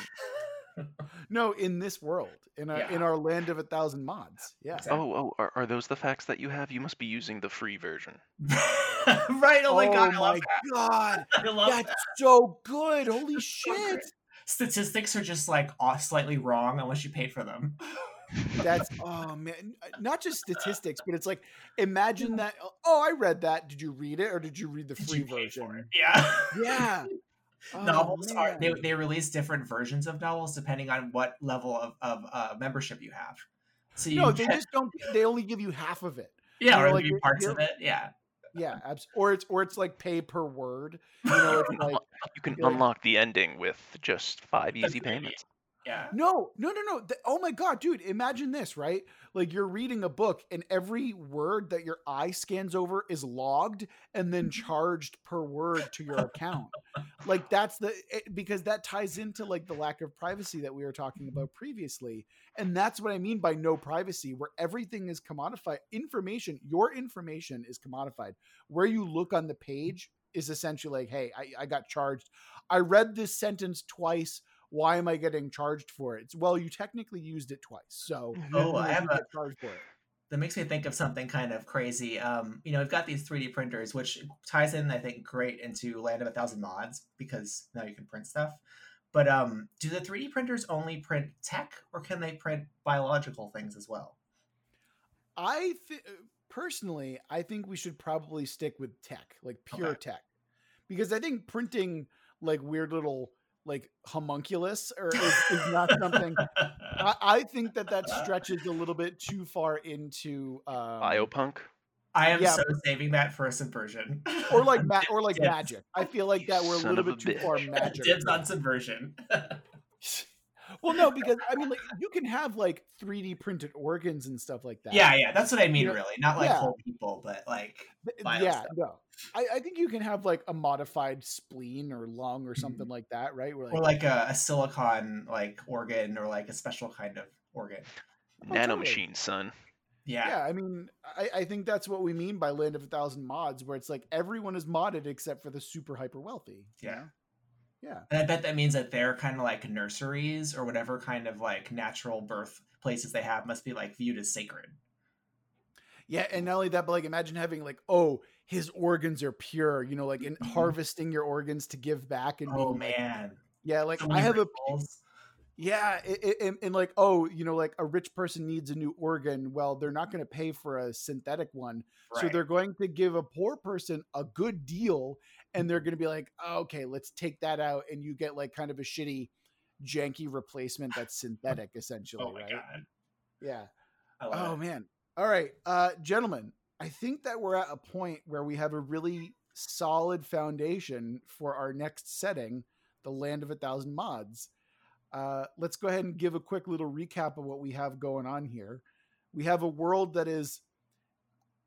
Speaker 1: No, in this world, in our in our land of a thousand mods. Yeah.
Speaker 3: Exactly.
Speaker 2: Oh, oh, are, are those the facts that you have? You must be using the free version.
Speaker 3: right? Oh my god, oh I love that.
Speaker 1: god,
Speaker 3: I love
Speaker 1: that's
Speaker 3: that.
Speaker 1: so good! Holy
Speaker 3: So
Speaker 1: shit!
Speaker 3: great. Statistics are just like off slightly wrong unless you paid for them.
Speaker 1: That's oh man, not just statistics, but it's like imagine that. Oh, I read that. Did you read it or did you read the
Speaker 3: Did
Speaker 1: free
Speaker 3: you pay for
Speaker 1: version?
Speaker 3: Yeah.
Speaker 1: Yeah. Oh,
Speaker 3: novels are they, they release different versions of novels depending on what level of, of uh, membership you have. So you
Speaker 1: no, they
Speaker 3: get-
Speaker 1: just don't. They only give you half of it.
Speaker 3: yeah,
Speaker 1: you know,
Speaker 3: or
Speaker 1: like,
Speaker 3: maybe parts of it. Yeah.
Speaker 1: Yeah, abs- or it's or it's like pay per word. You know, like
Speaker 2: You can
Speaker 1: Yeah.
Speaker 2: unlock the ending with just five easy payments.
Speaker 3: Yeah.
Speaker 1: No, no, no, no. Th- oh my god, dude! Imagine this, right? Like you're reading a book, and every word that your eye scans over is logged and then charged per word to your account. like that's the it, because that ties into like the lack of privacy that we were talking about previously, and that's what I mean by no privacy, where everything is commodified. Information, your information is commodified. Where you look on the page is essentially like, hey, I, I got charged. I read this sentence twice why am I getting charged for it? It's, well, you technically used it twice, so
Speaker 3: Oh, I have a
Speaker 1: get charged for it.
Speaker 3: that makes me think of something kind of crazy. Um, you know, we've got these 3D printers, which ties in, I think, great into Land of a Thousand Mods because now you can print stuff. But um, do the 3D printers only print tech, or can they print biological things as well?
Speaker 1: I th- personally, I think we should probably stick with tech, like pure
Speaker 3: Okay.
Speaker 1: tech, because I think printing like weird little like homunculus or is, is not something. I, I think that that stretches a little bit too far into um,
Speaker 2: Biopunk.
Speaker 3: I am
Speaker 1: Yeah,
Speaker 3: so saving that for a subversion.
Speaker 1: or like ma- or like magic. I feel like that we're a little bit
Speaker 2: a
Speaker 1: too far magic.
Speaker 3: Dibs on subversion.
Speaker 1: Well, no, because I mean, like you can have like 3D printed organs and stuff like that.
Speaker 3: yeah, yeah, that's what I mean,
Speaker 1: Yeah.
Speaker 3: really. Not like
Speaker 1: Yeah.
Speaker 3: whole people, but like
Speaker 1: yeah,
Speaker 3: stuff.
Speaker 1: no. I, I think you can have like a modified spleen or lung or something mm-hmm. like that, right? Where,
Speaker 3: or like a, a silicon like organ or like a special kind of organ.
Speaker 1: Oh,
Speaker 2: Nano
Speaker 1: totally.
Speaker 2: machine, son.
Speaker 3: Yeah.
Speaker 1: yeah, I mean, I, I think that's what we mean by Land of a Thousand Mods, where it's like everyone is modded except for the super hyper wealthy. you
Speaker 3: Yeah.
Speaker 1: know? Yeah.
Speaker 3: And I bet that means that their kind of like nurseries or whatever kind of like natural birth places they have must be like viewed as sacred.
Speaker 1: Yeah, and not only that, but like imagine having like, oh, his organs are pure, you know, like in
Speaker 3: Mhm.
Speaker 1: harvesting your organs to give back and
Speaker 3: Oh
Speaker 1: being like,
Speaker 3: man.
Speaker 1: yeah, like
Speaker 3: So
Speaker 1: I have a
Speaker 3: rituals.
Speaker 1: Yeah, i- i- and, and like, oh, you know, like a rich person needs a new organ. Well, they're not going to pay for a synthetic one, so they're going to give a poor person a good deal, and they're going to be like, oh, okay, let's take that out, and you get like kind of a shitty, janky replacement that's synthetic, essentially,
Speaker 3: Oh
Speaker 1: right?
Speaker 3: god.
Speaker 1: Yeah. Oh
Speaker 3: it.
Speaker 1: man. All right, uh, gentlemen, I think that we're at a point where we have a really solid foundation for our next setting, the Land of a Thousand Mods. Uh, let's go ahead and give a quick little recap of what we have going on here. We have a world that is,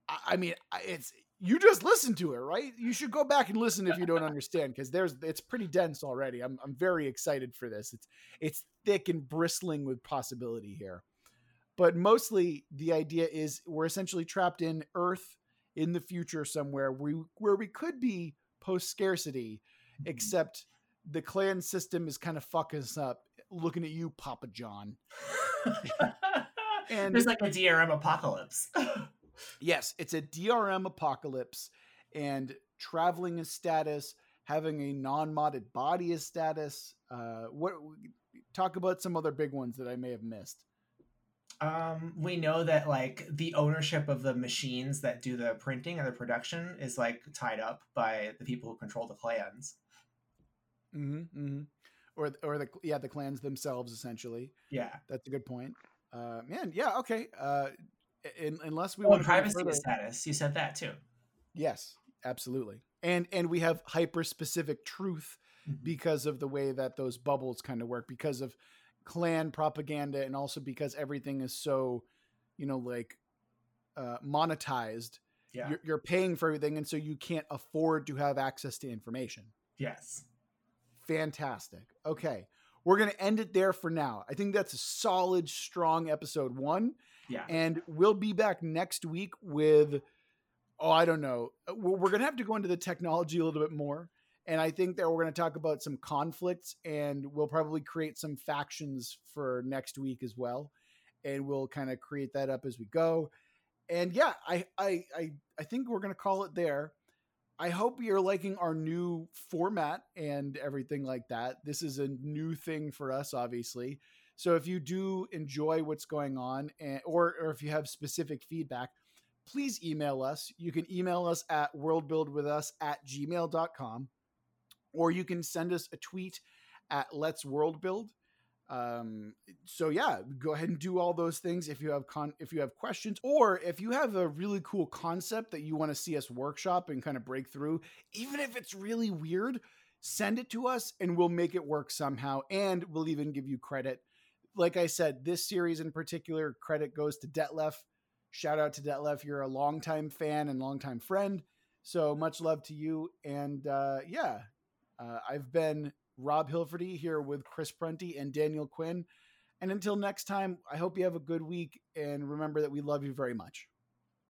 Speaker 1: I I mean, it's you just listen to it, right? You should go back and listen if you don't understand because there's it's pretty dense already. I'm I'm very excited for this. It's it's thick and bristling with possibility here but mostly the idea is we're essentially trapped in Earth in the future somewhere we where we could be post scarcity,
Speaker 3: Mm-hmm.
Speaker 1: except the clan system is kind of fucking us up. Looking at you, Papa John. And-
Speaker 3: there's like a DRM apocalypse.
Speaker 1: Yes, it's a DRM apocalypse, and traveling is status. Having a non-modded body is status. Uh, what? Talk about some other big ones that I may have missed.
Speaker 3: um, we know that like the ownership of the machines that do the printing and the production is like tied up by the people who control the clans.
Speaker 1: hmm hmm Or or the yeah the clans themselves essentially.
Speaker 3: Yeah.
Speaker 1: That's a good point. Uh, man, yeah, okay. Uh, in, unless we
Speaker 3: Oh,
Speaker 1: want
Speaker 3: privacy status. You said that too.
Speaker 1: yes, absolutely. And and we have hyper specific truth
Speaker 3: Mhm.
Speaker 1: because of the way that those bubbles kind of work, because of clan propaganda, and also because everything is so, you know, like uh, monetized.
Speaker 3: Yeah.
Speaker 1: You're, you're paying for everything, and so you can't afford to have access to information.
Speaker 3: yes.
Speaker 1: Fantastic. Okay. We're going to end it there for now. I think that's a solid, strong episode one.
Speaker 3: Yeah.
Speaker 1: And we'll be back next week with, oh, I don't know. We're, we're going to have to go into the technology a little bit more. And I think that we're going to talk about some conflicts and we'll probably create some factions for next week as well. And we'll kind of create that up as we go. And yeah, I, I, I, I think we're going to call it there. I hope you're liking our new format and everything like that. This is a new thing for us, obviously. So if you do enjoy what's going on, and, or or if you have specific feedback, please email us. You can email us at worldbuildwithus at gmail.com, or you can send us a tweet at let's world build um so yeah go ahead and do all those things if you have con if you have questions or if you have a really cool concept that you want to see us workshop and kind of break through even if it's really weird send it to us and we'll make it work somehow and we'll even give you credit. Like i said this series in particular credit goes to detlef. Shout out to detlef you're a longtime fan and longtime friend. So much love to you and uh yeah uh, i've been Rob Hilferty here with Chris Prunty and Daniel Quinn. And until next time, I hope you have a good week and remember that we love you very much.